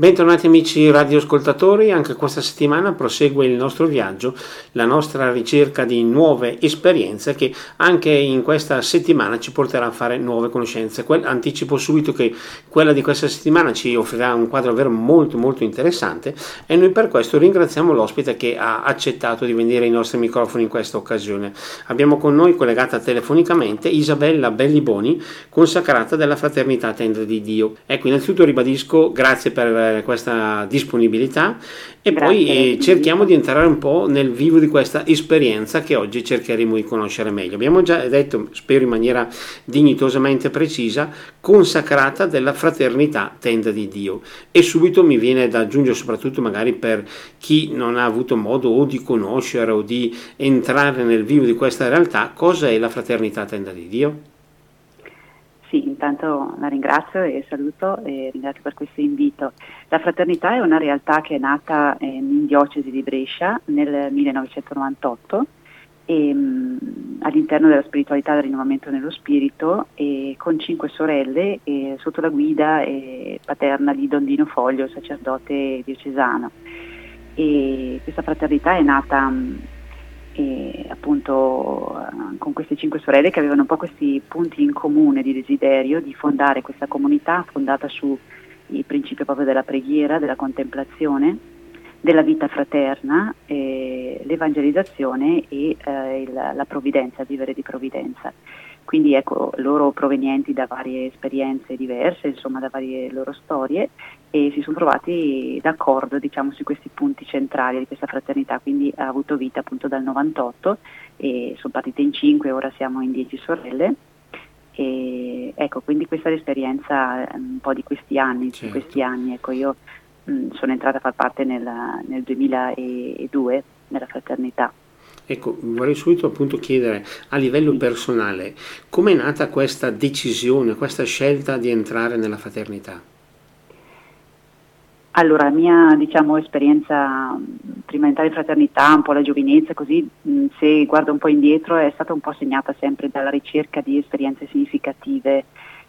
Bentornati amici radioascoltatori, anche questa settimana prosegue il nostro viaggio, la nostra ricerca di nuove esperienze che anche in questa settimana ci porterà a fare nuove conoscenze. Anticipo subito che quella di questa settimana ci offrirà un quadro davvero molto molto interessante e noi per questo ringraziamo l'ospite che ha accettato di venire ai nostri microfoni in questa occasione. Abbiamo con noi collegata telefonicamente Isabella Belliboni, consacrata della Fraternità Tenda di Dio. Ecco, innanzitutto ribadisco grazie per questa disponibilità e Grazie. poi eh, cerchiamo di entrare un po' nel vivo di questa esperienza che oggi cercheremo di conoscere meglio. Abbiamo già detto, spero in maniera dignitosamente precisa, consacrata della fraternità tenda di Dio e subito mi viene da aggiungere soprattutto magari per chi non ha avuto modo o di conoscere o di entrare nel vivo di questa realtà, cosa è la fraternità tenda di Dio? Sì, intanto la ringrazio e saluto e ringrazio per questo invito. La Fraternità è una realtà che è nata in diocesi di Brescia nel 1998 e, mh, all'interno della spiritualità del rinnovamento nello spirito e con cinque sorelle e, sotto la guida e, paterna di Dondino Foglio, sacerdote diocesano. E questa fraternità è nata e appunto eh, con queste cinque sorelle che avevano un po' questi punti in comune di desiderio di fondare questa comunità fondata sul principio proprio della preghiera, della contemplazione, della vita fraterna, eh, l'evangelizzazione e eh, il, la provvidenza, vivere di provvidenza. Quindi ecco, loro provenienti da varie esperienze diverse, insomma da varie loro storie e si sono trovati d'accordo diciamo, su questi punti centrali di questa fraternità, quindi ha avuto vita appunto dal 98 e sono partite in 5, ora siamo in 10 sorelle. E, ecco, quindi questa è l'esperienza un po' di questi anni, certo. di questi anni. Ecco, io mh, sono entrata a far parte nel, nel 2002 nella fraternità. Ecco, vorrei subito appunto chiedere a livello personale, com'è nata questa decisione, questa scelta di entrare nella fraternità? Allora, la mia diciamo, esperienza prima di entrare in fraternità, un po' la giovinezza, così se guardo un po' indietro, è stata un po' segnata sempre dalla ricerca di esperienze significative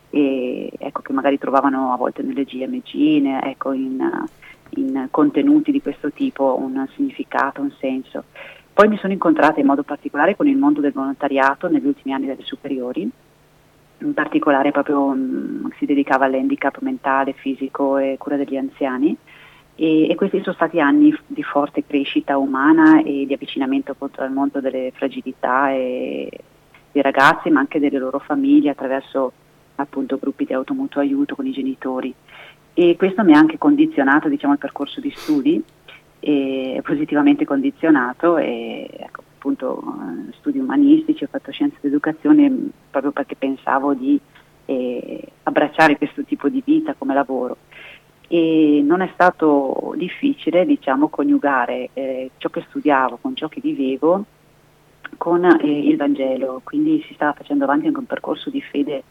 e, ecco, che magari trovavano a volte nelle GMG, in, ecco, in, in contenuti di questo tipo un significato, un senso. Poi mi sono incontrata in modo particolare con il mondo del volontariato negli ultimi anni delle superiori, in particolare proprio mh, mm, si dedicava all'handicap mentale, fisico e cura degli anziani. E, e, questi sono stati anni di forte crescita umana e di avvicinamento al mondo delle fragilità dei ragazzi ma anche delle loro famiglie attraverso appunto gruppi di automutuo aiuto con i genitori. E questo mi ha anche condizionato diciamo, il percorso di studi e positivamente condizionato e ecco, appunto eh, studi umanistici, ho fatto scienze d'educazione proprio perché pensavo di eh, abbracciare questo tipo di vita come lavoro. E non è stato difficile diciamo coniugare eh, ciò che studiavo con ciò che vivevo con eh, il Vangelo, quindi si stava facendo avanti anche un percorso di fede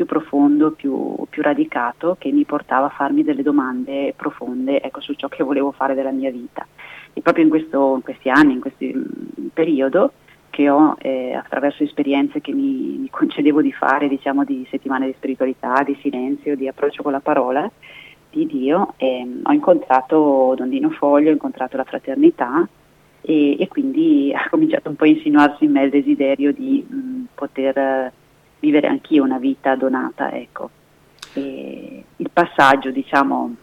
più profondo, più, più, radicato, che mi portava a farmi delle domande profonde ecco, su ciò che volevo fare della mia vita. E proprio in, questo, in questi anni, in questo mm, periodo, che ho eh, attraverso esperienze che mi, mi concedevo di fare, diciamo di settimane di spiritualità, di silenzio, di approccio con la parola di Dio, eh, ho incontrato Dondino Foglio, ho incontrato la fraternità e, e, quindi ha cominciato un po' a insinuarsi in me il desiderio di mh, mm, poter vivere anch'io una vita donata. Ecco. il passaggio, diciamo,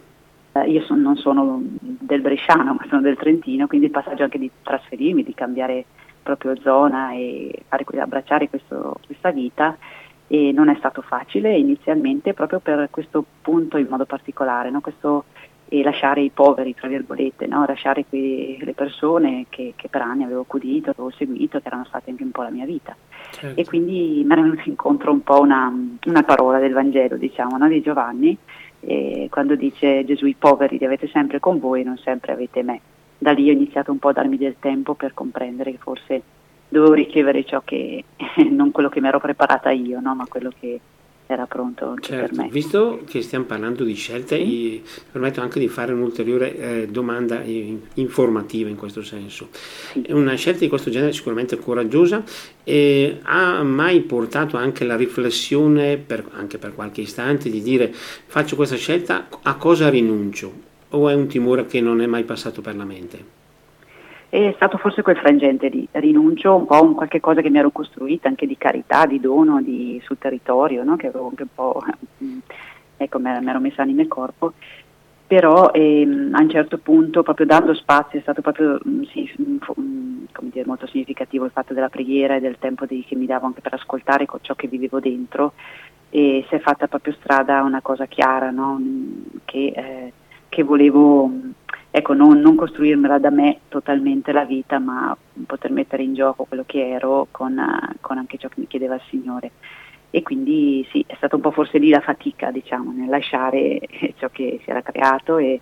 eh, io son, non sono del Bresciano, ma sono del Trentino, quindi il passaggio anche di trasferirmi, di cambiare proprio zona e fare, abbracciare questo, questa vita e non è stato facile inizialmente proprio per questo punto in modo particolare, no? questo e lasciare i poveri, tra virgolette, no? lasciare qui le persone che, che, per anni avevo accudito, avevo seguito, che erano state anche un po' la mia vita. Certo. E quindi mi era venuto incontro un po' una, una parola del Vangelo, diciamo, no? di Giovanni, eh, quando dice Gesù i poveri li avete sempre con voi e non sempre avete me. Da lì ho iniziato un po' a darmi del tempo per comprendere che forse dovevo ricevere ciò che, non quello che mi ero preparata io, no? ma quello che era pronto anche certo, per me. Visto che stiamo parlando di scelte, sì. mi permetto anche di fare un'ulteriore eh, domanda informativa in questo senso. Sì. Una scelta di questo genere è sicuramente coraggiosa e ha mai portato anche la riflessione, per, anche per qualche istante, di dire faccio questa scelta, a cosa rinuncio? o è un timore che non è mai passato per la mente? È stato forse quel frangente di rinuncio, un po' un qualche cosa che mi ero costruita anche di carità, di dono di, sul territorio, no? che avevo anche un po', ecco, mi ero messa anima e corpo, però ehm, a un certo punto, proprio dando spazio, è stato proprio mm, sì, mm, mm, dire, molto significativo il fatto della preghiera e del tempo di, che mi davo anche per ascoltare ciò che vivevo dentro e si è fatta proprio strada una cosa chiara, no? che, eh, che volevo ecco, non, non, costruirmela da me totalmente la vita, ma poter mettere in gioco quello che ero con, con anche ciò che mi chiedeva il Signore. E quindi sì, è stata un po' forse lì la fatica, diciamo, nel lasciare ciò che si era creato e,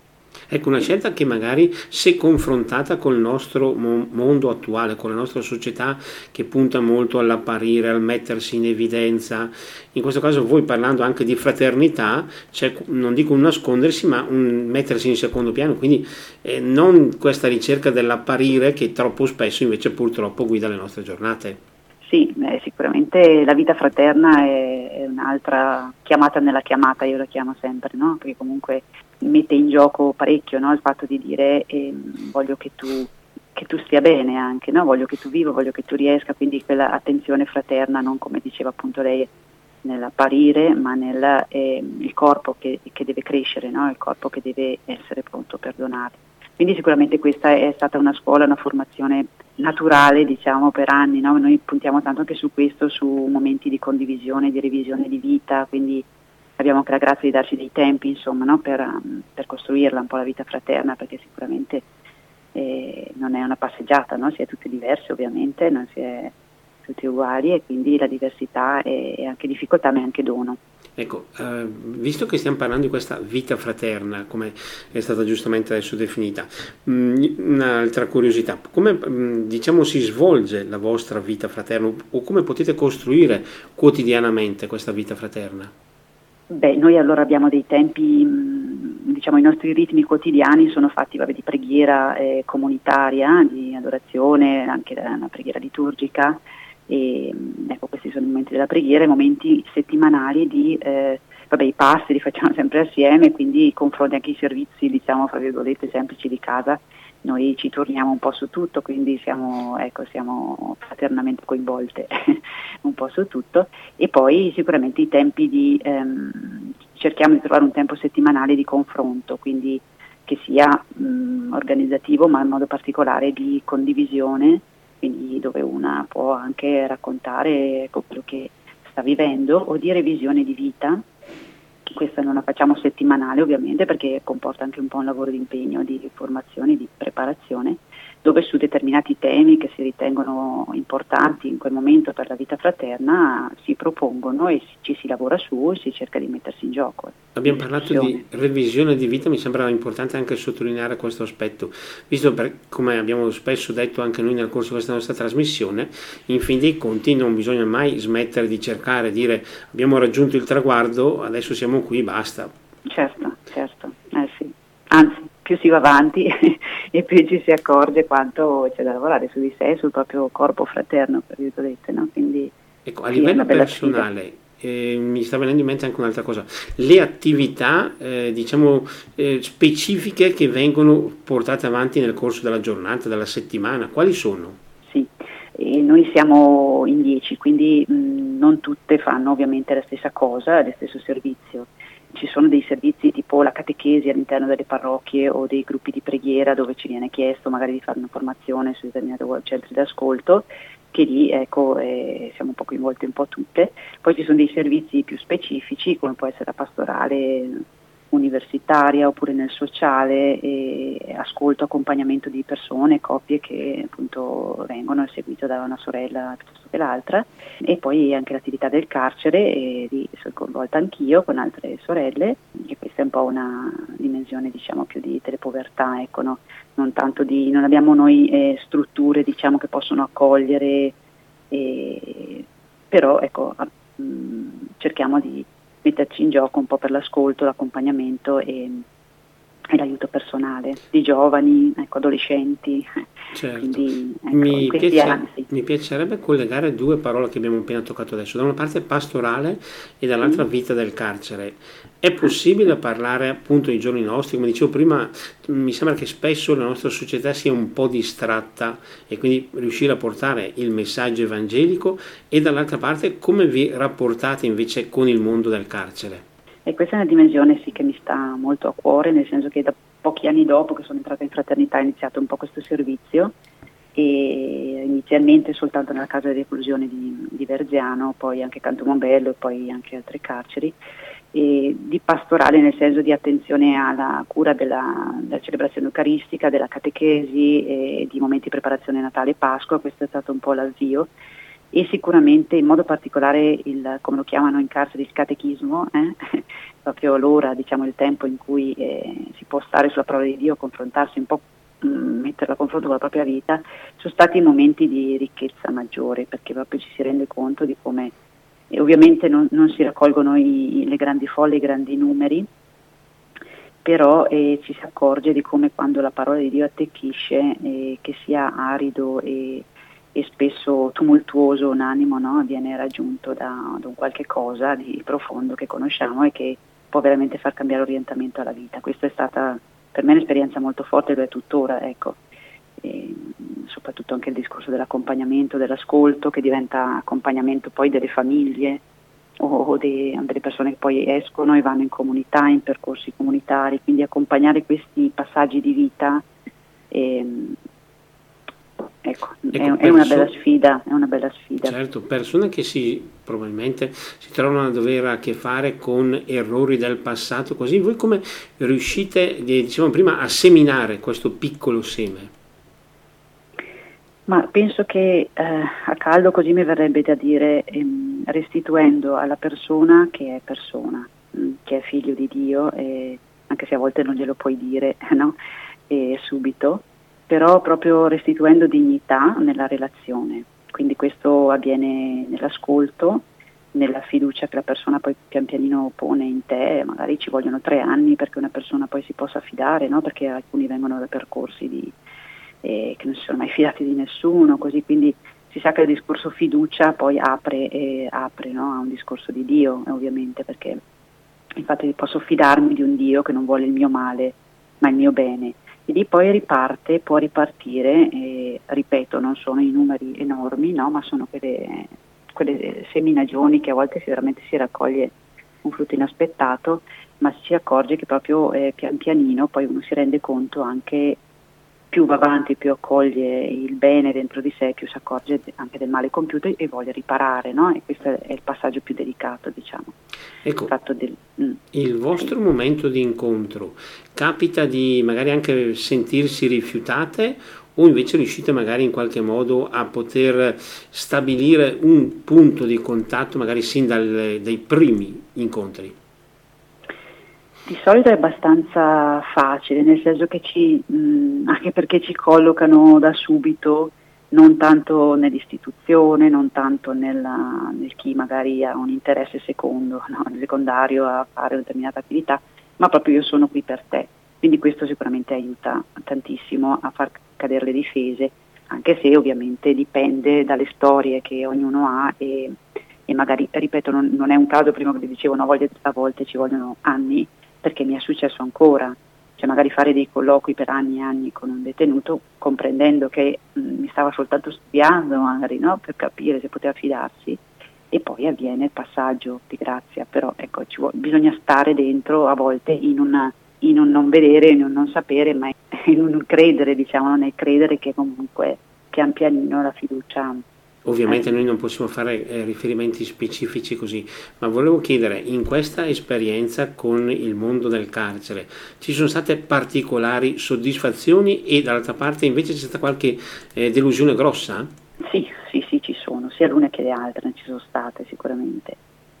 Ecco, una scelta che magari se confrontata col nostro mondo attuale, con la nostra società che punta molto all'apparire, al mettersi in evidenza, in questo caso voi parlando anche di fraternità, c'è non dico un nascondersi, ma un mettersi in secondo piano, quindi eh, non questa ricerca dell'apparire che troppo spesso invece purtroppo guida le nostre giornate. Sì, eh, sicuramente la vita fraterna è, è, un'altra chiamata nella chiamata, io la chiamo sempre, no? perché comunque mette in gioco parecchio no? il fatto di dire eh, voglio che tu, che tu, stia bene anche, no? voglio che tu viva, voglio che tu riesca, quindi quella attenzione fraterna, non come diceva appunto lei nell'apparire, ma nel eh, corpo che, che, deve crescere, no? il corpo che deve essere pronto per donare. Quindi sicuramente questa è stata una scuola, una formazione naturale diciamo per anni, no? noi puntiamo tanto anche su questo, su momenti di condivisione, di revisione di vita, quindi abbiamo anche la grazia di darci dei tempi insomma, no? per, um, per, costruirla un po' la vita fraterna perché sicuramente eh, non è una passeggiata, no? si è tutti diversi ovviamente, non si è tutti uguali e quindi la diversità è, anche difficoltà ma è anche dono. Ecco, eh, visto che stiamo parlando di questa vita fraterna, come è stata giustamente adesso definita, mh, mm, un'altra curiosità, come mh, mm, diciamo si svolge la vostra vita fraterna o come potete costruire quotidianamente questa vita fraterna? Beh, noi allora abbiamo dei tempi, mm, diciamo i nostri ritmi quotidiani sono fatti vabbè, di preghiera eh, comunitaria, di adorazione, anche una preghiera liturgica. E ecco questi sono i momenti della preghiera, i momenti settimanali di, eh, vabbè i passi li facciamo sempre assieme, quindi i confronti anche i servizi diciamo fra virgolette semplici di casa noi ci torniamo un po' su tutto, quindi siamo, ecco, siamo fraternamente coinvolte un po' su tutto. E poi sicuramente i tempi di, ehm, cerchiamo di trovare un tempo settimanale di confronto, quindi che sia mh, organizzativo ma in modo particolare di condivisione, quindi dove una può anche raccontare ecco, quello che sta vivendo o di revisione di vita questa non la facciamo settimanale ovviamente perché comporta anche un po' un lavoro di impegno, di formazione, di preparazione, dove su determinati temi che si ritengono importanti in quel momento per la vita fraterna si propongono e ci si lavora su e si cerca di mettersi in gioco. Abbiamo parlato di revisione di vita, mi sembra importante anche sottolineare questo aspetto, visto per, come abbiamo spesso detto anche noi nel corso di questa nostra trasmissione, in fin dei conti non bisogna mai smettere di cercare, dire abbiamo raggiunto il traguardo, adesso siamo qui, basta. Certo, certo, eh sì. Anzi, più si va avanti e più ci si accorge quanto c'è da lavorare su di sé, sul proprio corpo fraterno, per virgolette. No? Quindi, ecco, a livello personale, eh, mi sta venendo in mente anche un'altra cosa, le attività eh, diciamo, eh, specifiche che vengono portate avanti nel corso della giornata, della settimana, quali sono? Sì, noi siamo in dieci, quindi mh, non tutte fanno ovviamente la stessa cosa, lo stesso servizio ci sono dei servizi tipo la catechesi all'interno delle parrocchie o dei gruppi di preghiera dove ci viene chiesto magari di fare una formazione su determinati centri d'ascolto che lì ecco, eh, siamo un po' coinvolti un po' tutte. Poi ci sono dei servizi più specifici come può essere la pastorale universitaria oppure nel sociale e ascolto, accompagnamento di persone, coppie che appunto vengono seguite da una sorella piuttosto che l'altra e poi anche l'attività del carcere e lì sono coinvolta anch'io con altre sorelle e questa è un po' una dimensione diciamo più di telepovertà, ecco, no? non tanto di, non abbiamo noi eh, strutture diciamo che possono accogliere eh, però ecco, mh, cerchiamo di metterci in gioco un po' per l'ascolto, l'accompagnamento e, e l'aiuto personale di giovani, ecco, adolescenti. Certo. Quindi, ecco, mi, piace, mi, piacerebbe collegare due parole che abbiamo appena toccato adesso, da una parte pastorale e dall'altra mm. vita del carcere. È possibile parlare appunto ai giorni nostri, come dicevo prima, mi sembra che spesso la nostra società sia un po' distratta e quindi riuscire a portare il messaggio evangelico e dall'altra parte come vi rapportate invece con il mondo del carcere? E questa è una dimensione sì che mi sta molto a cuore, nel senso che da pochi anni dopo che sono entrata in fraternità ho iniziato un po' questo servizio e inizialmente soltanto nella casa di reclusione di, di Verziano, poi anche Canto Mombello e poi anche altre carceri, di pastorale nel senso di attenzione alla cura della, della, celebrazione eucaristica, della catechesi e di momenti di preparazione Natale e Pasqua, questo è stato un po' l'avvio e sicuramente in modo particolare il, come lo chiamano in carcere, il catechismo, eh? proprio l'ora, diciamo il tempo in cui eh, si può stare sulla parola di Dio, confrontarsi un po', mh, mm, metterla a confronto con la propria vita, sono stati momenti di ricchezza maggiore perché proprio ci si rende conto di come eh, ovviamente non, non, si raccolgono i, le grandi folle, i grandi numeri, però eh, ci si accorge di come quando la parola di Dio attecchisce, eh, che sia arido e e spesso tumultuoso un animo no? viene raggiunto da, da, un qualche cosa di profondo che conosciamo e che può veramente far cambiare orientamento alla vita. Questa è stata per me un'esperienza molto forte lo è tuttora, ecco. E, soprattutto anche il discorso dell'accompagnamento, dell'ascolto che diventa accompagnamento poi delle famiglie o, o de, delle persone che poi escono e vanno in comunità, in percorsi comunitari, quindi accompagnare questi passaggi di vita. E, Ecco, ecco è, è, una bella sfida, è una bella sfida. Certo, persone che si, probabilmente si trovano a dover a che fare con errori del passato, così voi come riuscite, dicevamo prima, a seminare questo piccolo seme? Ma penso che eh, a caldo così mi verrebbe da dire ehm, restituendo alla persona che è persona, mh, mm, che è figlio di Dio, eh, anche se a volte non glielo puoi dire no? subito, però proprio restituendo dignità nella relazione. Quindi questo avviene nell'ascolto, nella fiducia che la persona poi pian pianino pone in te, magari ci vogliono tre anni perché una persona poi si possa fidare, no? perché alcuni vengono da percorsi di, eh, che non si sono mai fidati di nessuno, così quindi si sa che il discorso fiducia poi apre, eh, apre no? a un discorso di Dio, ovviamente, perché infatti posso fidarmi di un Dio che non vuole il mio male, ma il mio bene e lì poi riparte, può ripartire, e, ripeto, non sono i numeri enormi, no, ma sono quelle, quelle seminagioni che a volte si, veramente si raccoglie un frutto inaspettato, ma si accorge che proprio eh, pian pianino poi uno si rende conto anche più va avanti, più accoglie il bene dentro di sé, più si accorge anche del male compiuto e vuole riparare, no? E questo è il passaggio più delicato, diciamo. Ecco, il, del, mm. il vostro momento di incontro capita di magari anche sentirsi rifiutate o invece riuscite magari in qualche modo a poter stabilire un punto di contatto magari sin dal, dai primi incontri? Di solito è abbastanza facile, nel senso che ci, mh, anche perché ci collocano da subito, non tanto nell'istituzione, non tanto nella, nel chi magari ha un interesse secondo, no, secondario a fare una determinata attività, ma proprio io sono qui per te. Quindi questo sicuramente aiuta tantissimo a far cadere le difese, anche se ovviamente dipende dalle storie che ognuno ha e, e magari, ripeto, non, non, è un caso, prima che vi dicevo, a volte, a volte ci vogliono anni perché mi è successo ancora, cioè magari fare dei colloqui per anni e anni con un detenuto comprendendo che mh, mm, mi stava soltanto studiando magari no? per capire se poteva fidarsi. E poi avviene il passaggio di grazia, però ecco, vuole, bisogna stare dentro a volte in, una, in, un non vedere, in un non sapere, ma in un credere, diciamo, nel credere che comunque pian pianino la fiducia Ovviamente noi non possiamo fare eh, riferimenti specifici così, ma volevo chiedere, in questa esperienza con il mondo del carcere ci sono state particolari soddisfazioni e dall'altra parte invece c'è stata qualche eh, delusione grossa? Sì, sì, sì, ci sono, sia l'una che le altre ci sono state sicuramente,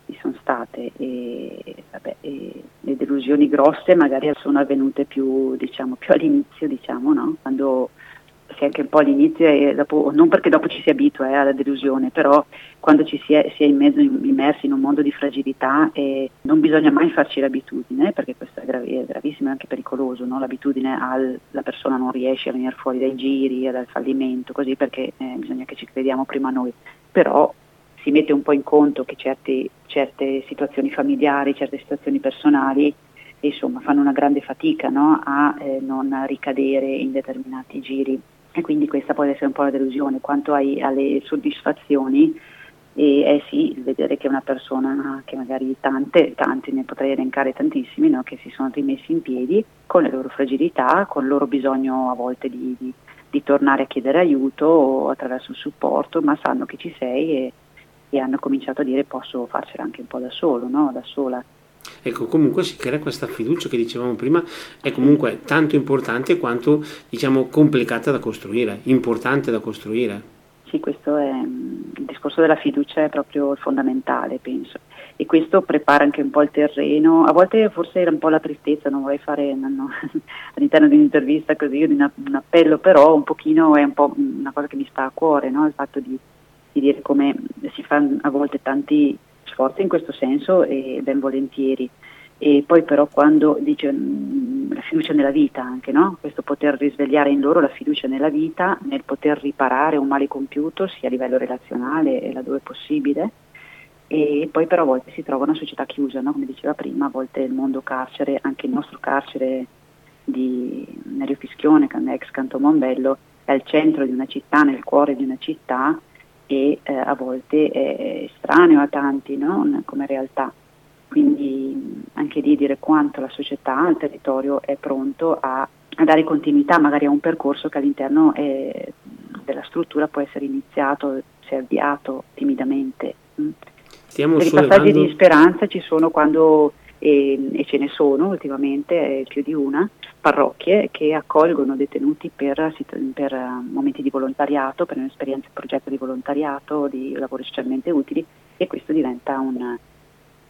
ci sono state e, vabbè, e le delusioni grosse magari sono avvenute più, diciamo, più all'inizio, diciamo, no? quando che anche un po' all'inizio, dopo, non perché dopo ci si abitua eh, alla delusione, però quando ci si è, si è in mezzo, immersi in un mondo di fragilità eh, non bisogna mai farci l'abitudine, perché questo è, grav- è gravissimo e anche pericoloso, no? l'abitudine al la persona non riesce a venire fuori dai giri, dal fallimento, così perché eh, bisogna che ci crediamo prima noi, però si mette un po' in conto che certi, certe situazioni familiari, certe situazioni personali insomma fanno una grande fatica no? a eh, non ricadere in determinati giri e quindi questa può essere un po' la delusione. Quanto ai, alle soddisfazioni, e eh sì, vedere che una persona che magari tante, tanti, ne potrei elencare tantissimi, no? che si sono rimessi in piedi con le loro fragilità, con il loro bisogno a volte di, di, di tornare a chiedere aiuto attraverso un supporto, ma sanno che ci sei e, e hanno cominciato a dire posso farcela anche un po' da solo, no? da sola. Ecco, comunque si crea questa fiducia che dicevamo prima, è comunque tanto importante quanto diciamo complicata da costruire, importante da costruire. Sì, questo è il discorso della fiducia è proprio fondamentale, penso. E questo prepara anche un po' il terreno. A volte forse era un po' la tristezza, non vorrei fare no, no, all'interno di un'intervista così, una, un appello, però un pochino è un po' una cosa che mi sta a cuore, no? il fatto di, di dire come si fanno a volte tanti sforzi in questo senso e ben volentieri. E poi però quando dice mm, la fiducia nella vita anche, no? questo poter risvegliare in loro la fiducia nella vita, nel poter riparare un male compiuto sia a livello relazionale e laddove possibile, e poi però a volte si trova una società chiusa, no? come diceva prima, a volte il mondo carcere, anche il nostro carcere di Nerio Fischione, ex Canto Monbello, è al centro di una città, nel cuore di una città e eh, a volte è estraneo a tanti no? come realtà. Quindi anche lì dire quanto la società, il territorio è pronto a, a dare continuità magari a un percorso che all'interno è, della struttura può essere iniziato, si è avviato timidamente. Stiamo I passaggi di speranza ci sono quando, e, e ce ne sono ultimamente, più di una, parrocchie che accolgono detenuti per, per eh, momenti di volontariato, per un'esperienza, un progetto di volontariato, di lavori socialmente utili e questo diventa un,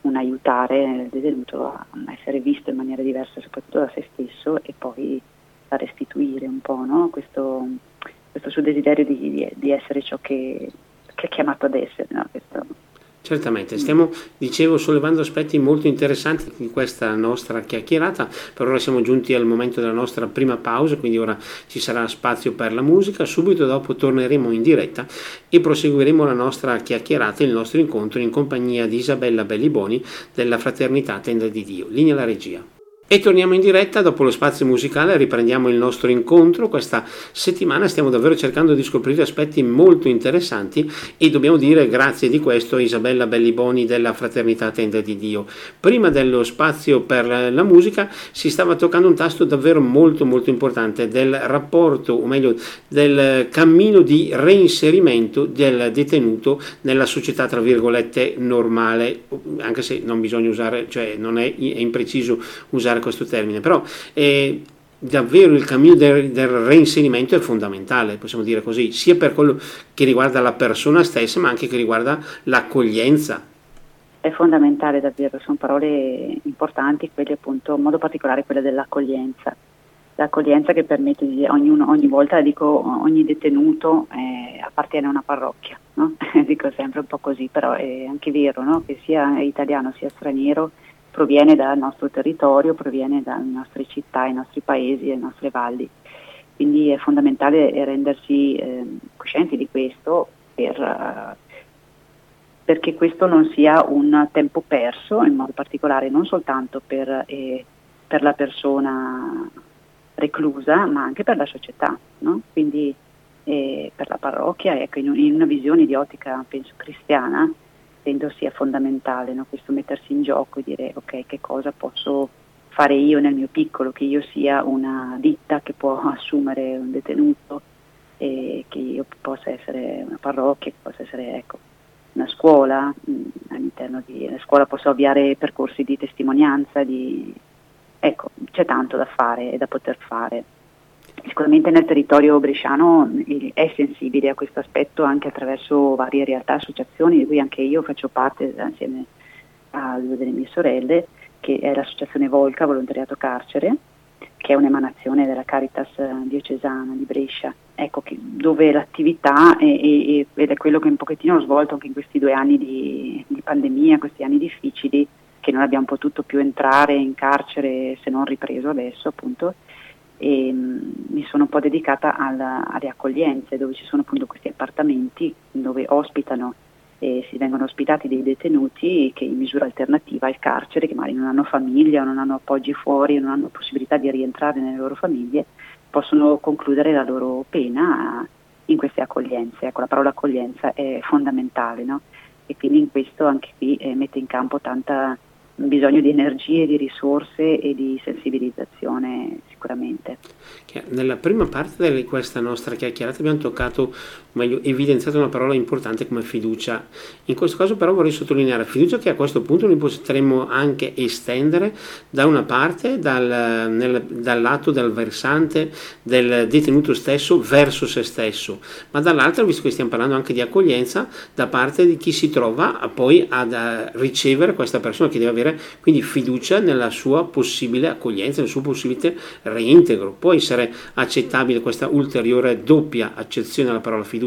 un aiutare il detenuto a essere visto in maniera diversa soprattutto da se stesso e poi a restituire un po' no? questo, questo, suo desiderio di, di, essere ciò che, che, è chiamato ad essere. No? Questo, Certamente, stiamo, dicevo, sollevando aspetti molto interessanti in questa nostra chiacchierata, per ora siamo giunti al momento della nostra prima pausa, quindi ora ci sarà spazio per la musica, subito dopo torneremo in diretta e proseguiremo la nostra chiacchierata, il nostro incontro in compagnia di Isabella Belliboni della Fraternità Tenda di Dio. Linea alla regia. E torniamo in diretta dopo lo spazio musicale, riprendiamo il nostro incontro. Questa settimana stiamo davvero cercando di scoprire aspetti molto interessanti e dobbiamo dire grazie di questo a Isabella Belliboni della Fraternità Tenda di Dio. Prima dello spazio per la musica si stava toccando un tasto davvero molto molto importante del rapporto, o meglio del cammino di reinserimento del detenuto nella società tra virgolette normale, anche se non bisogna usare, cioè non è, è impreciso usare usare questo termine, però eh, davvero il cammino del, del, reinserimento è fondamentale, possiamo dire così, sia per quello che riguarda la persona stessa, ma anche che riguarda l'accoglienza. È fondamentale davvero, sono parole importanti, quelle appunto, in modo particolare quelle dell'accoglienza. L'accoglienza che permette di ognuno, ogni volta, dico, ogni detenuto eh, appartiene a una parrocchia, no? dico sempre un po' così, però è anche vero no? che sia italiano sia straniero proviene dal nostro territorio, proviene dalle nostre città, i nostri paesi, le nostre valli. Quindi è fondamentale rendersi eh, coscienti di questo per, perché questo non sia un tempo perso, in modo particolare non soltanto per, eh, per la persona reclusa, ma anche per la società. No? Quindi eh, per la parrocchia, ecco, in, in, una visione di ottica, penso, cristiana, credo sia fondamentale no? questo mettersi in gioco e dire ok che cosa posso fare io nel mio piccolo, che io sia una ditta che può assumere un detenuto e che io possa essere una parrocchia, che possa essere ecco, una scuola, mh, mm, all'interno di una scuola posso avviare percorsi di testimonianza, di, ecco, c'è tanto da fare e da poter fare sicuramente nel territorio bresciano è sensibile a questo aspetto anche attraverso varie realtà, associazioni. Di cui anche io faccio parte assieme a due delle mie sorelle, che è l'associazione Volca Volontariato Carcere, che è un'emanazione della Caritas diocesana di Brescia. Ecco, che, dove l'attività, è, è, è quello che un pochettino ho svolto anche in questi due anni di, di pandemia, questi anni difficili, che non abbiamo potuto più entrare in carcere se non ripreso adesso appunto, e mm, mi sono un po' dedicata alla, alle accoglienze dove ci sono appunto questi appartamenti dove ospitano e si vengono ospitati dei detenuti che in misura alternativa al carcere, che magari non hanno famiglia, non hanno appoggi fuori, non hanno possibilità di rientrare nelle loro famiglie, possono concludere la loro pena in queste accoglienze. Ecco, la parola accoglienza è fondamentale, no? E quindi in questo anche qui eh, mette in campo tanta bisogno di energie, di risorse e di sensibilizzazione sicuramente. Nella prima parte di questa nostra chiacchierata abbiamo toccato, meglio, evidenziato una parola importante come fiducia. In questo caso però vorrei sottolineare fiducia che a questo punto noi potremmo anche estendere da una parte dal, nel, dal lato del versante del detenuto stesso verso se stesso, ma dall'altra, visto che stiamo parlando anche di accoglienza, da parte di chi si trova poi ad a ricevere questa persona che deve avere quindi fiducia nella sua possibile accoglienza, nel suo possibile reintegro. Può essere accettabile questa ulteriore doppia accezione alla parola fiducia?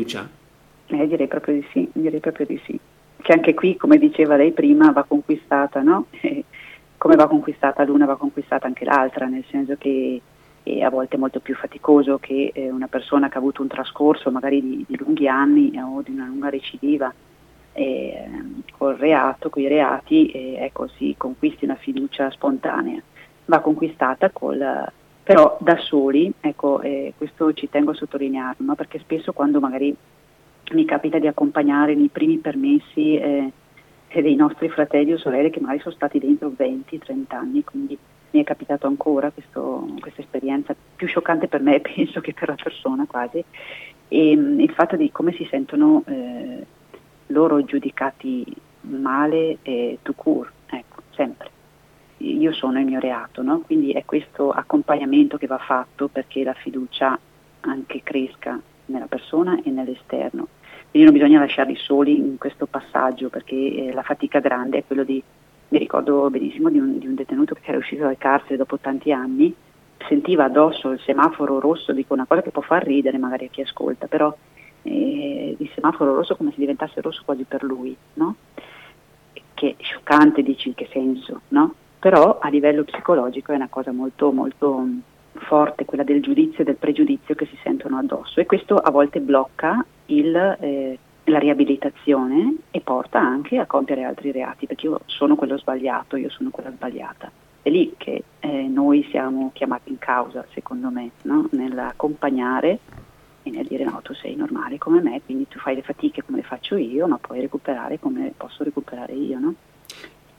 Eh, direi proprio di sì, direi proprio di sì. Che anche qui, come diceva lei prima, va conquistata, no? come va conquistata l'una va conquistata anche l'altra, nel senso che è a volte molto più faticoso che eh, una persona che ha avuto un trascorso magari di, di lunghi anni eh, o di una lunga recidiva eh, col reato, con i reati, eh, ecco, si conquisti una fiducia spontanea. Va conquistata col, però da soli, ecco, eh, questo ci tengo a sottolinearlo, no? perché spesso quando magari mi capita di accompagnare nei primi permessi eh, dei nostri fratelli o sorelle che magari sono stati dentro 20-30 anni, quindi mi è capitato ancora questo, questa esperienza più scioccante per me, penso che per la persona quasi, e mm, il fatto di come si sentono eh, loro giudicati male e to cure, ecco, sempre io sono il mio reato, no? quindi è questo accompagnamento che va fatto perché la fiducia anche cresca nella persona e nell'esterno. Quindi non bisogna lasciarli soli in questo passaggio perché eh, la fatica grande è quello di, mi ricordo benissimo di un, di un detenuto che era uscito dal carcere dopo tanti anni, sentiva addosso il semaforo rosso, dico una cosa che può far ridere magari a chi ascolta, però eh, il semaforo rosso come se diventasse rosso quasi per lui, no? Che è scioccante, dici in che senso, no? Però a livello psicologico è una cosa molto, molto mm, forte, quella del giudizio e del pregiudizio che si sentono addosso e questo a volte blocca il, eh, la riabilitazione e porta anche a compiere altri reati, perché io sono quello sbagliato, io sono quella sbagliata. È lì che eh, noi siamo chiamati in causa, secondo me, no? nell'accompagnare e nel dire no, tu sei normale come me, quindi tu fai le fatiche come le faccio io, ma puoi recuperare come posso recuperare io. No?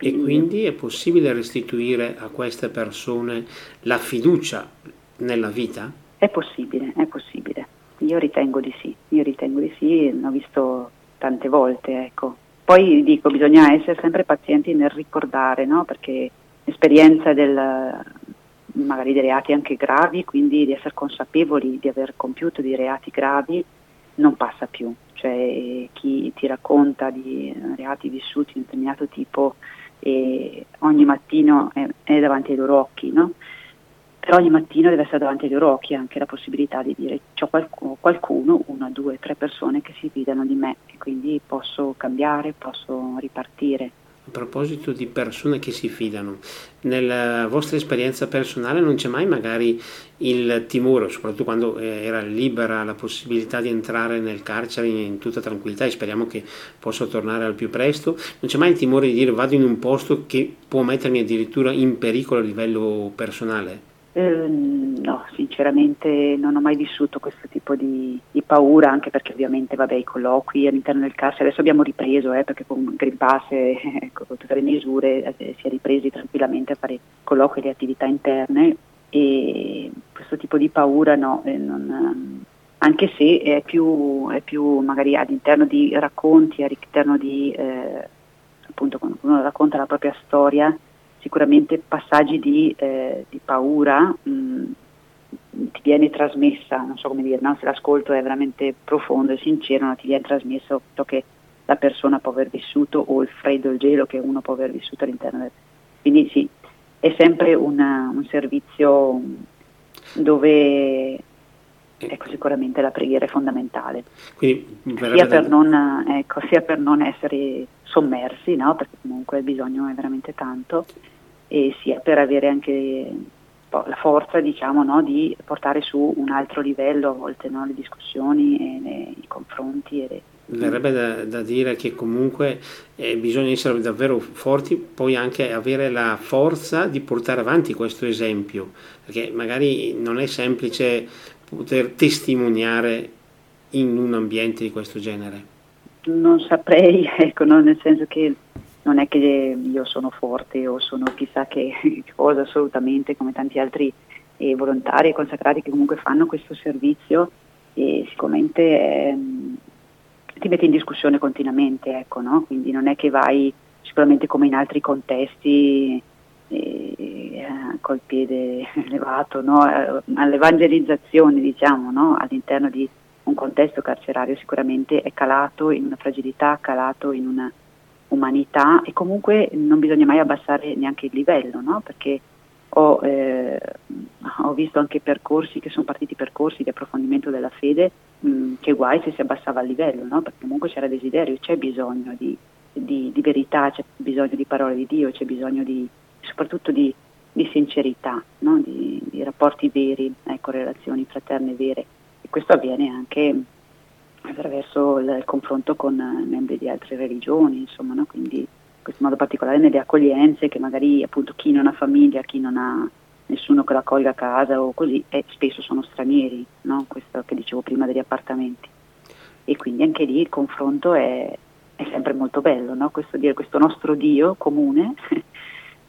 E quindi è possibile restituire a queste persone la fiducia nella vita? È possibile, è possibile. Io ritengo di sì, io ritengo di sì, l'ho visto tante volte, ecco. Poi dico, bisogna essere sempre pazienti nel ricordare, no? Perché l'esperienza del, magari dei reati anche gravi, quindi di essere consapevoli di aver compiuto dei reati gravi, non passa più. Cioè chi ti racconta di reati vissuti di un determinato tipo e ogni mattino è, è davanti ai loro occhi, no? però ogni mattino deve essere davanti ai loro occhi anche la possibilità di dire c'è qualcuno, qualcuno, una, due, tre persone che si fidano di me e quindi posso cambiare, posso ripartire. Proposito di persone che si fidano, nella vostra esperienza personale non c'è mai magari il timore, soprattutto quando eh, era libera la possibilità di entrare nel carcere in tutta tranquillità e speriamo che possa tornare al più presto, non c'è mai il timore di dire vado in un posto che può mettermi addirittura in pericolo a livello personale? Eh, no, sinceramente non ho mai vissuto questo tipo di, di, paura, anche perché ovviamente vabbè, i colloqui all'interno del carcere adesso abbiamo ripreso, eh, perché con Green Pass e ecco, con tutte le misure eh, si è ripresi tranquillamente a fare colloqui e le attività interne e questo tipo di paura no, eh, non, anche se è più, è più, magari all'interno di racconti, all'interno di eh, appunto quando uno racconta la propria storia sicuramente passaggi di, eh, di paura mh, mm, ti viene trasmessa, non so come dire, no? se l'ascolto è veramente profondo e sincero, no? ti viene trasmesso ciò che la persona può aver vissuto o il freddo e il gelo che uno può aver vissuto all'interno del... Quindi sì, è sempre una, un servizio dove ecco sicuramente la preghiera è fondamentale. Sia per, non, ecco, sia, per non, essere sommersi, no? perché comunque il bisogno è veramente tanto, e sia per avere anche la forza diciamo, no? di portare su un altro livello a volte no? le discussioni e le, i confronti. Le... Verrebbe da, da, dire che comunque eh, bisogna essere davvero forti, poi anche avere la forza di portare avanti questo esempio, perché magari non è semplice poter testimoniare in un ambiente di questo genere. Non saprei, ecco, no? nel senso che non è che io sono forte o sono chissà che cosa assolutamente come tanti altri eh, volontari e consacrati che comunque fanno questo servizio e sicuramente eh, ti metti in discussione continuamente, ecco, no? quindi non è che vai sicuramente come in altri contesti eh, col piede elevato no? all'evangelizzazione diciamo, no? all'interno di un contesto carcerario sicuramente è calato in una fragilità, calato in una umanità e comunque non bisogna mai abbassare neanche il livello, no? perché ho, eh, ho, visto anche percorsi che sono partiti percorsi di approfondimento della fede, mh, che guai se si abbassava il livello, no? perché comunque c'era desiderio, c'è bisogno di, di, di, verità, c'è bisogno di parole di Dio, c'è bisogno di, soprattutto di, di sincerità, no? di, rapporti veri, ecco, relazioni fraterne vere. E questo avviene anche attraverso il confronto con membri di altre religioni, insomma, no? quindi in questo modo particolare nelle accoglienze che magari appunto chi non ha famiglia, chi non ha nessuno che l'accolga a casa o così, e spesso sono stranieri, no? questo che dicevo prima degli appartamenti. E quindi anche lì il confronto è, è sempre molto bello, no? questo, dire, questo nostro Dio comune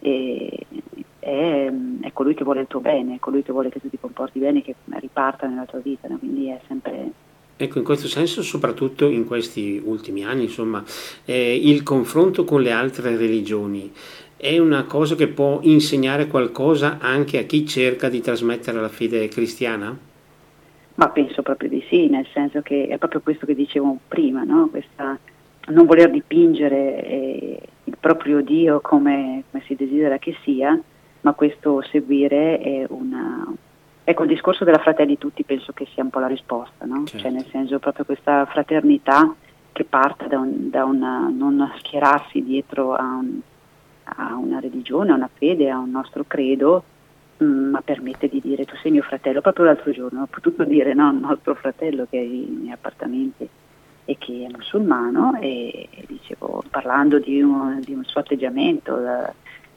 è, è, colui che vuole il tuo bene, è colui che vuole che tu ti comporti bene, che riparta nella tua vita, quindi è sempre Ecco, in questo senso, soprattutto in questi ultimi anni, insomma, eh, il confronto con le altre religioni è una cosa che può insegnare qualcosa anche a chi cerca di trasmettere la fede cristiana? Ma penso proprio di sì, nel senso che è proprio questo che dicevo prima, no? Questa non voler dipingere eh, il proprio Dio come, come, si desidera che sia, ma questo seguire è una, Ecco, il discorso della fratelli tutti penso che sia un po' la risposta, no? certo. cioè nel senso proprio questa fraternità che parte da, un, da una, non schierarsi dietro a, un, a, una religione, a una fede, a un nostro credo, mh, mm, ma permette di dire tu sei mio fratello. Proprio l'altro giorno ho potuto dire no, nostro fratello che è miei appartamenti e che è musulmano e, e dicevo, parlando di un, di un suo atteggiamento, da,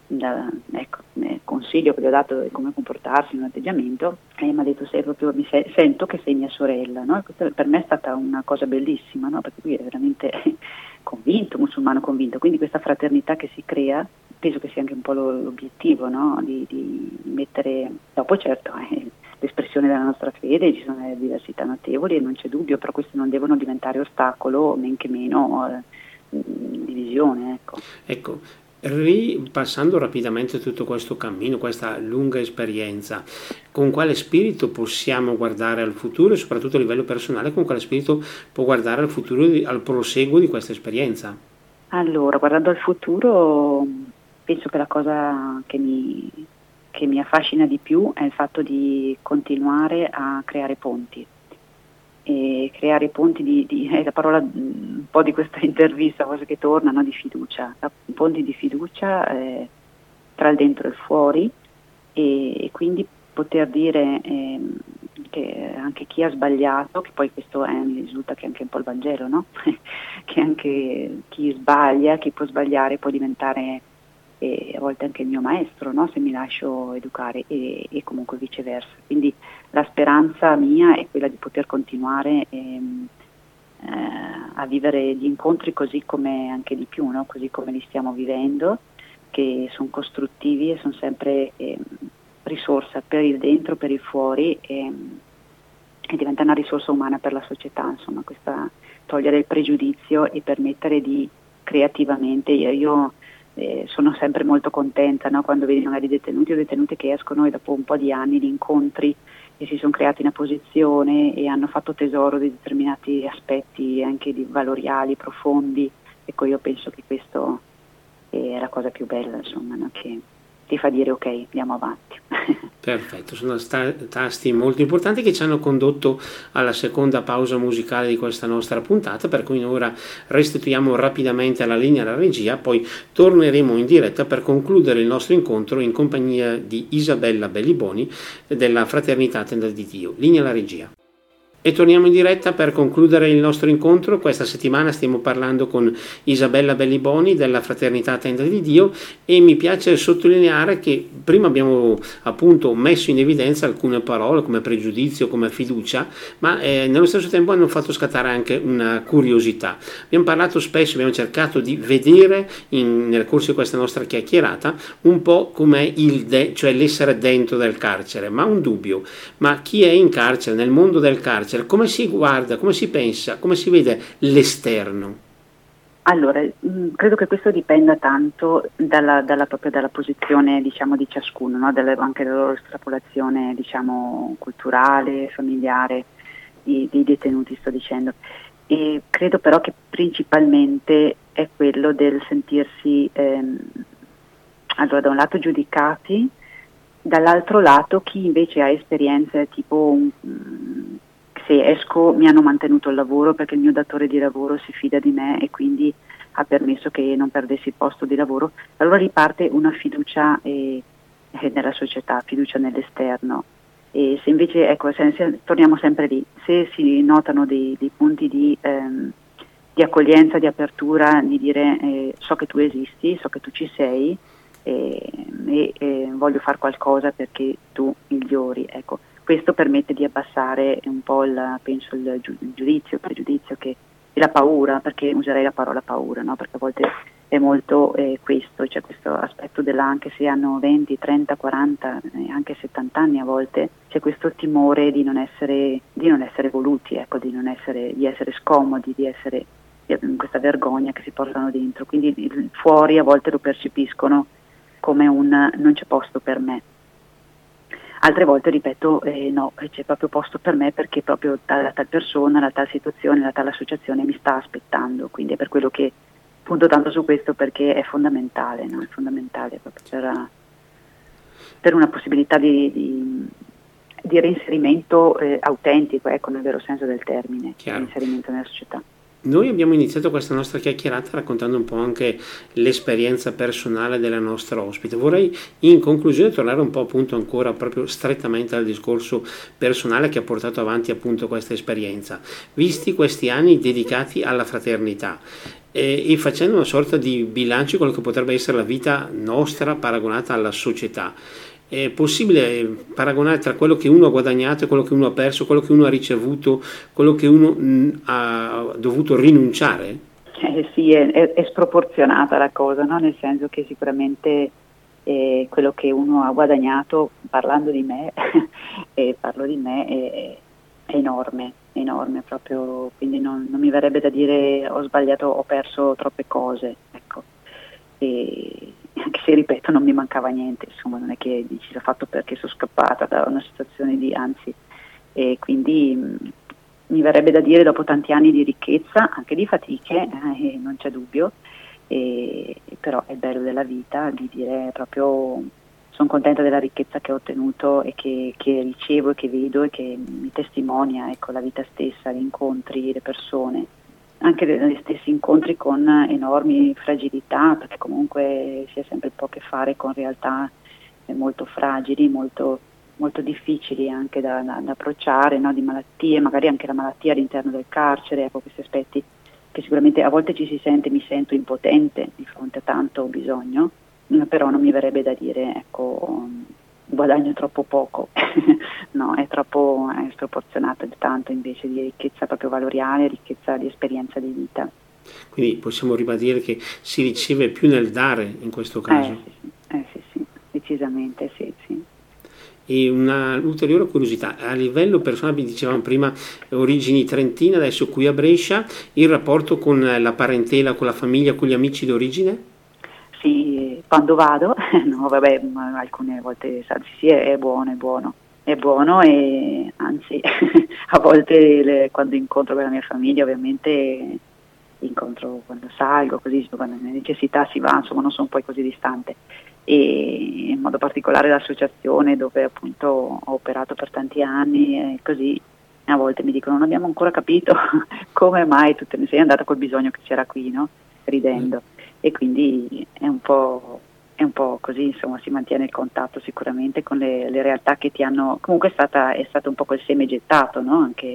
da, ecco, consiglio che gli ho dato di come comportarsi in un atteggiamento e mi ha detto proprio, mi se, sento che sei mia sorella no? questa per me è stata una cosa bellissima no? perché lui è veramente convinto, musulmano convinto quindi questa fraternità che si crea penso che sia anche un po' l'obiettivo no? di, di, mettere dopo certo eh, l'espressione della nostra fede ci sono delle diversità notevoli e non c'è dubbio però queste non devono diventare ostacolo men che meno eh, divisione ecco. ecco Ripassando rapidamente tutto questo cammino, questa lunga esperienza, con quale spirito possiamo guardare al futuro e soprattutto a livello personale, con quale spirito può guardare al futuro, al proseguo di questa esperienza? Allora, guardando al futuro, penso che la cosa che mi, che mi affascina di più è il fatto di continuare a creare ponti e creare ponti di, di è la parola un po' di questa intervista forse che torna, no? di fiducia, ponti di fiducia eh, tra il dentro e il fuori e, e quindi poter dire eh, che anche chi ha sbagliato, che poi questo è, mi risulta che è anche un po' il Vangelo, no? che anche chi sbaglia, chi può sbagliare può diventare e a volte anche il mio maestro, no? se mi lascio educare e, e, comunque viceversa. Quindi la speranza mia è quella di poter continuare ehm, eh, a vivere gli incontri così come anche di più, no? così come li stiamo vivendo, che sono costruttivi e sono sempre eh, risorsa per il dentro, per il fuori e, e diventa una risorsa umana per la società, insomma, questa, togliere il pregiudizio e permettere di creativamente, io, io eh, sono sempre molto contenta no? quando vedi magari detenuti o detenute che escono e dopo un po' di anni di incontri e si sono creati una posizione e hanno fatto tesoro di determinati aspetti anche valoriali, profondi. Ecco, io penso che questo è la cosa più bella, insomma, no? che, ti fa dire ok, andiamo avanti. Perfetto, sono tasti molto importanti che ci hanno condotto alla seconda pausa musicale di questa nostra puntata, per cui ora restituiamo rapidamente la linea alla regia, poi torneremo in diretta per concludere il nostro incontro in compagnia di Isabella Belliboni della Fraternità Tenda di Dio. Linea alla regia. E torniamo in diretta per concludere il nostro incontro. Questa settimana stiamo parlando con Isabella Belliboni della Fraternità Tenda di Dio e mi piace sottolineare che prima abbiamo appunto messo in evidenza alcune parole come pregiudizio, come fiducia, ma eh, nello stesso tempo hanno fatto scattare anche una curiosità. Abbiamo parlato spesso, abbiamo cercato di vedere in, nel corso di questa nostra chiacchierata un po' com'è il de, cioè l'essere dentro del carcere, ma un dubbio, ma chi è in carcere, nel mondo del carcere, carcere, come si guarda, come si pensa, come si vede l'esterno? Allora, mm, credo che questo dipenda tanto dalla, dalla, dalla posizione diciamo, di ciascuno, no? Delle, anche della loro estrapolazione diciamo, culturale, familiare dei, dei detenuti, sto dicendo. E credo però che principalmente è quello del sentirsi, ehm, allora da un lato giudicati, dall'altro lato chi invece ha esperienze tipo un, se esco mi hanno mantenuto il lavoro perché il mio datore di lavoro si fida di me e quindi ha permesso che non perdessi il posto di lavoro, allora riparte una fiducia eh, eh, nella società, fiducia nell'esterno. E se invece, ecco, se, se, torniamo sempre lì, se si notano dei, dei punti di, ehm, di, accoglienza, di apertura, di dire eh, so che tu esisti, so che tu ci sei eh, e, e voglio fare qualcosa perché tu migliori, ecco questo permette di abbassare un po' il, penso, il giudizio, il pregiudizio che, e la paura, perché userei la parola paura, no? perché a volte è molto eh, questo, cioè questo aspetto della, anche se hanno 20, 30, 40, eh, anche 70 anni a volte, c'è questo timore di non essere, di non essere voluti, ecco, di, non essere, di essere scomodi, di essere questa vergogna che si portano dentro, quindi fuori a volte lo percepiscono come un non c'è posto per me altre volte ripeto eh, no, c'è proprio posto per me perché proprio la tal persona, la tal situazione, la tal associazione mi sta aspettando, quindi è per quello che punto tanto su questo perché è fondamentale, no? è fondamentale proprio per, per una possibilità di, di, di reinserimento eh, autentico, ecco nel vero senso del termine, Chiaro. inserimento nella società. Noi abbiamo iniziato questa nostra chiacchierata raccontando un po' anche l'esperienza personale della nostra ospite. Vorrei in conclusione tornare un po' appunto ancora proprio strettamente al discorso personale che ha portato avanti appunto questa esperienza. Visti questi anni dedicati alla fraternità e, e facendo una sorta di bilancio di quello che potrebbe essere la vita nostra paragonata alla società, è possibile paragonare tra quello che uno ha guadagnato e quello che uno ha perso, quello che uno ha ricevuto, quello che uno mh, ha dovuto rinunciare? Eh sì, è, è, è, sproporzionata la cosa, no? nel senso che sicuramente eh, quello che uno ha guadagnato, parlando di me, e parlo di me, è, è enorme, enorme proprio, quindi non, non, mi verrebbe da dire ho sbagliato, ho perso troppe cose. Ecco. E, anche se ripeto non mi mancava niente, insomma non è che dici l'ho fatto perché sono scappata da una situazione di anzi e quindi mi verrebbe da dire dopo tanti anni di ricchezza, anche di fatiche, eh, non c'è dubbio, e, però è bello della vita di dire proprio sono contenta della ricchezza che ho ottenuto e che, che, ricevo e che vedo e che mi testimonia ecco, la vita stessa, gli incontri, le persone anche negli stessi incontri con enormi fragilità, perché comunque si ha sempre un po' a che fare con realtà molto fragili, molto, molto difficili anche da, da, da approcciare, no? di malattie, magari anche la malattia all'interno del carcere, ecco questi aspetti che sicuramente a volte ci si sente, mi sento impotente di fronte a tanto bisogno, però non mi verrebbe da dire ecco, guadagno troppo poco, no, è troppo è sproporzionato di tanto invece di ricchezza proprio valoriale, ricchezza di esperienza di vita. Quindi possiamo ribadire che si riceve più nel dare in questo caso? Eh sì, eh, sì, sì decisamente sì, sì. E un'ulteriore curiosità, a livello personale, dicevamo prima, origini trentine, adesso qui a Brescia, il rapporto con la parentela, con la famiglia, con gli amici d'origine? Sì, quando vado, no vabbè, alcune volte sì, è buono, è buono, è buono e anzi a volte le, quando incontro con la mia famiglia ovviamente incontro quando salgo, così quando le necessità si va, insomma non sono poi così distante. e in modo particolare l'associazione dove appunto ho operato per tanti anni e così a volte mi dicono non abbiamo ancora capito come mai tu te ne sei andata col bisogno che c'era qui, no? ridendo e quindi è un po' è un po' così, insomma, si mantiene il contatto sicuramente con le, le realtà che ti hanno, comunque è, stata, è stato un po' quel seme gettato, no? anche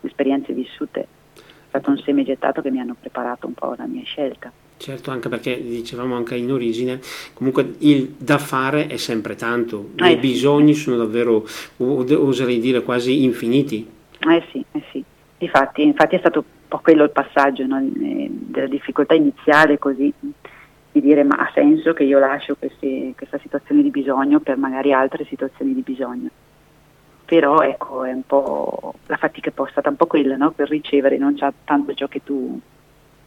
le esperienze vissute, è stato un seme gettato che mi hanno preparato un po' la mia scelta. Certo, anche perché dicevamo anche in origine, comunque il da fare è sempre tanto, eh, i bisogni sì. sono davvero, oserei dire, quasi infiniti. Eh sì, eh sì. Infatti, infatti è stato po' quello il passaggio no? Eh, della difficoltà iniziale così di dire ma ha senso che io lascio queste, questa situazione di bisogno per magari altre situazioni di bisogno. Però ecco, è un po' la fatica è poi stata un po' quella, no? per ricevere non già tanto ciò che tu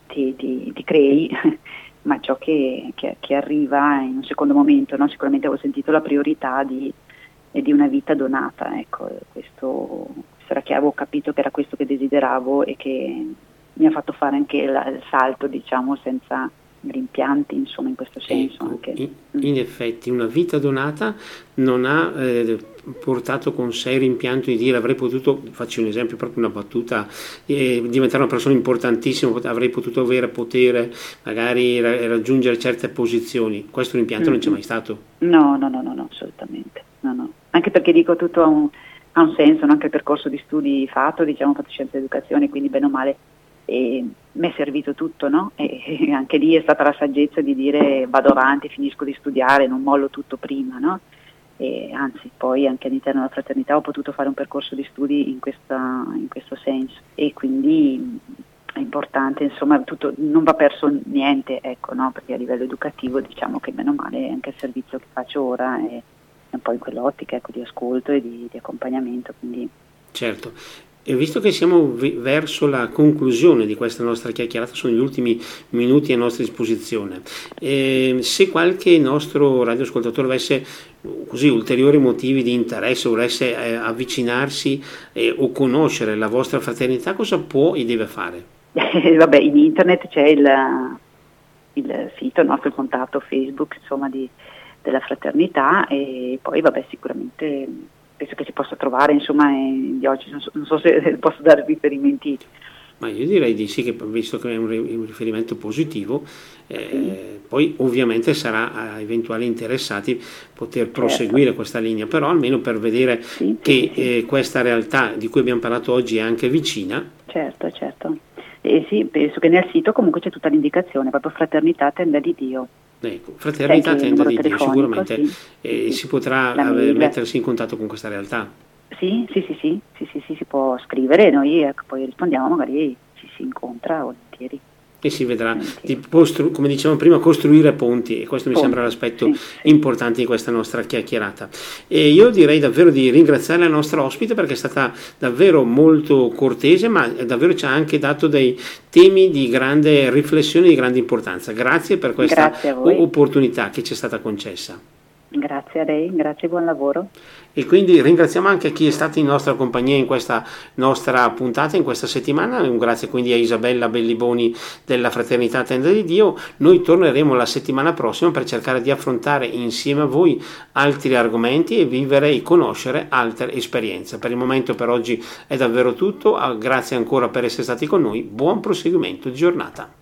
ti, ti, ti crei, ma ciò che, che, che, arriva in un secondo momento. No? Sicuramente avevo sentito la priorità di, di una vita donata, ecco, questo, era che avevo capito che era questo che desideravo e che mi ha fatto fare anche la, il salto, diciamo, senza rimpianti, insomma, in questo senso. Ecco, in, mm. in, effetti una vita donata non ha eh, portato con sé il rimpianto di dire avrei potuto, faccio un esempio, proprio una battuta, eh, diventare una persona importantissima, avrei potuto avere potere, magari ra- raggiungere certe posizioni. Questo rimpianto mm-hmm. non c'è mai stato? No, no, no, no, no assolutamente. No, no. Anche perché dico tutto ha un, ha un senso, anche il percorso di studi fatto, diciamo, fatto scienze educazione, quindi bene o male e mi è servito tutto, no? E, anche lì è stata la saggezza di dire vado avanti, finisco di studiare, non mollo tutto prima, no? E anzi, poi anche all'interno della fraternità ho potuto fare un percorso di studi in, questa, in questo senso e quindi è importante, insomma, tutto, non va perso niente, ecco, no? Perché a livello educativo diciamo che meno male anche il servizio che faccio ora è un po' in quell'ottica ecco, di ascolto e di, di accompagnamento, quindi Certo, e visto che siamo verso la conclusione di questa nostra chiacchierata, sono gli ultimi minuti a nostra disposizione, eh, se qualche nostro radioascoltatore avesse così ulteriori motivi di interesse, volesse eh, avvicinarsi eh, o conoscere la vostra fraternità, cosa può e deve fare? vabbè, in internet c'è il, il sito, il nostro contatto Facebook, insomma, di, della fraternità e poi vabbè, sicuramente penso che si possa trovare insomma di oggi, non so, non so se posso dare riferimenti. Ma io direi di sì, che visto che è un, riferimento positivo, eh, sì. poi ovviamente sarà a eventuali interessati poter certo. proseguire questa linea, però almeno per vedere sì, che sì, eh, questa realtà di cui abbiamo parlato oggi è anche vicina. Certo, certo. E sì, penso che nel sito comunque c'è tutta l'indicazione, proprio fraternità, tenda di Dio. Ecco, fraternità tenda di Dio, sicuramente sì, eh, sì, si potrà ave, mettersi in contatto con questa realtà. Sì, sì, sì, sì, sì, sì, sì si può scrivere noi ecco, poi rispondiamo, magari ci si incontra volentieri e si vedrà, di postru- come dicevamo prima, costruire ponti e questo mi sembra l'aspetto sì. importante di questa nostra chiacchierata. E io direi davvero di ringraziare la nostra ospite perché è stata davvero molto cortese, ma davvero ci ha anche dato dei temi di grande riflessione, di grande importanza. Grazie per questa Grazie opportunità che ci è stata concessa. Grazie a lei, grazie buon lavoro. E quindi ringraziamo anche chi è stato in nostra compagnia in questa nostra puntata, in questa settimana. Un grazie quindi a Isabella Belliboni della Fraternità Tenda di Dio. Noi torneremo la settimana prossima per cercare di affrontare insieme a voi altri argomenti e vivere e conoscere altre esperienze. Per il momento per oggi è davvero tutto. Ah, grazie ancora per essere stati con noi. Buon proseguimento di giornata.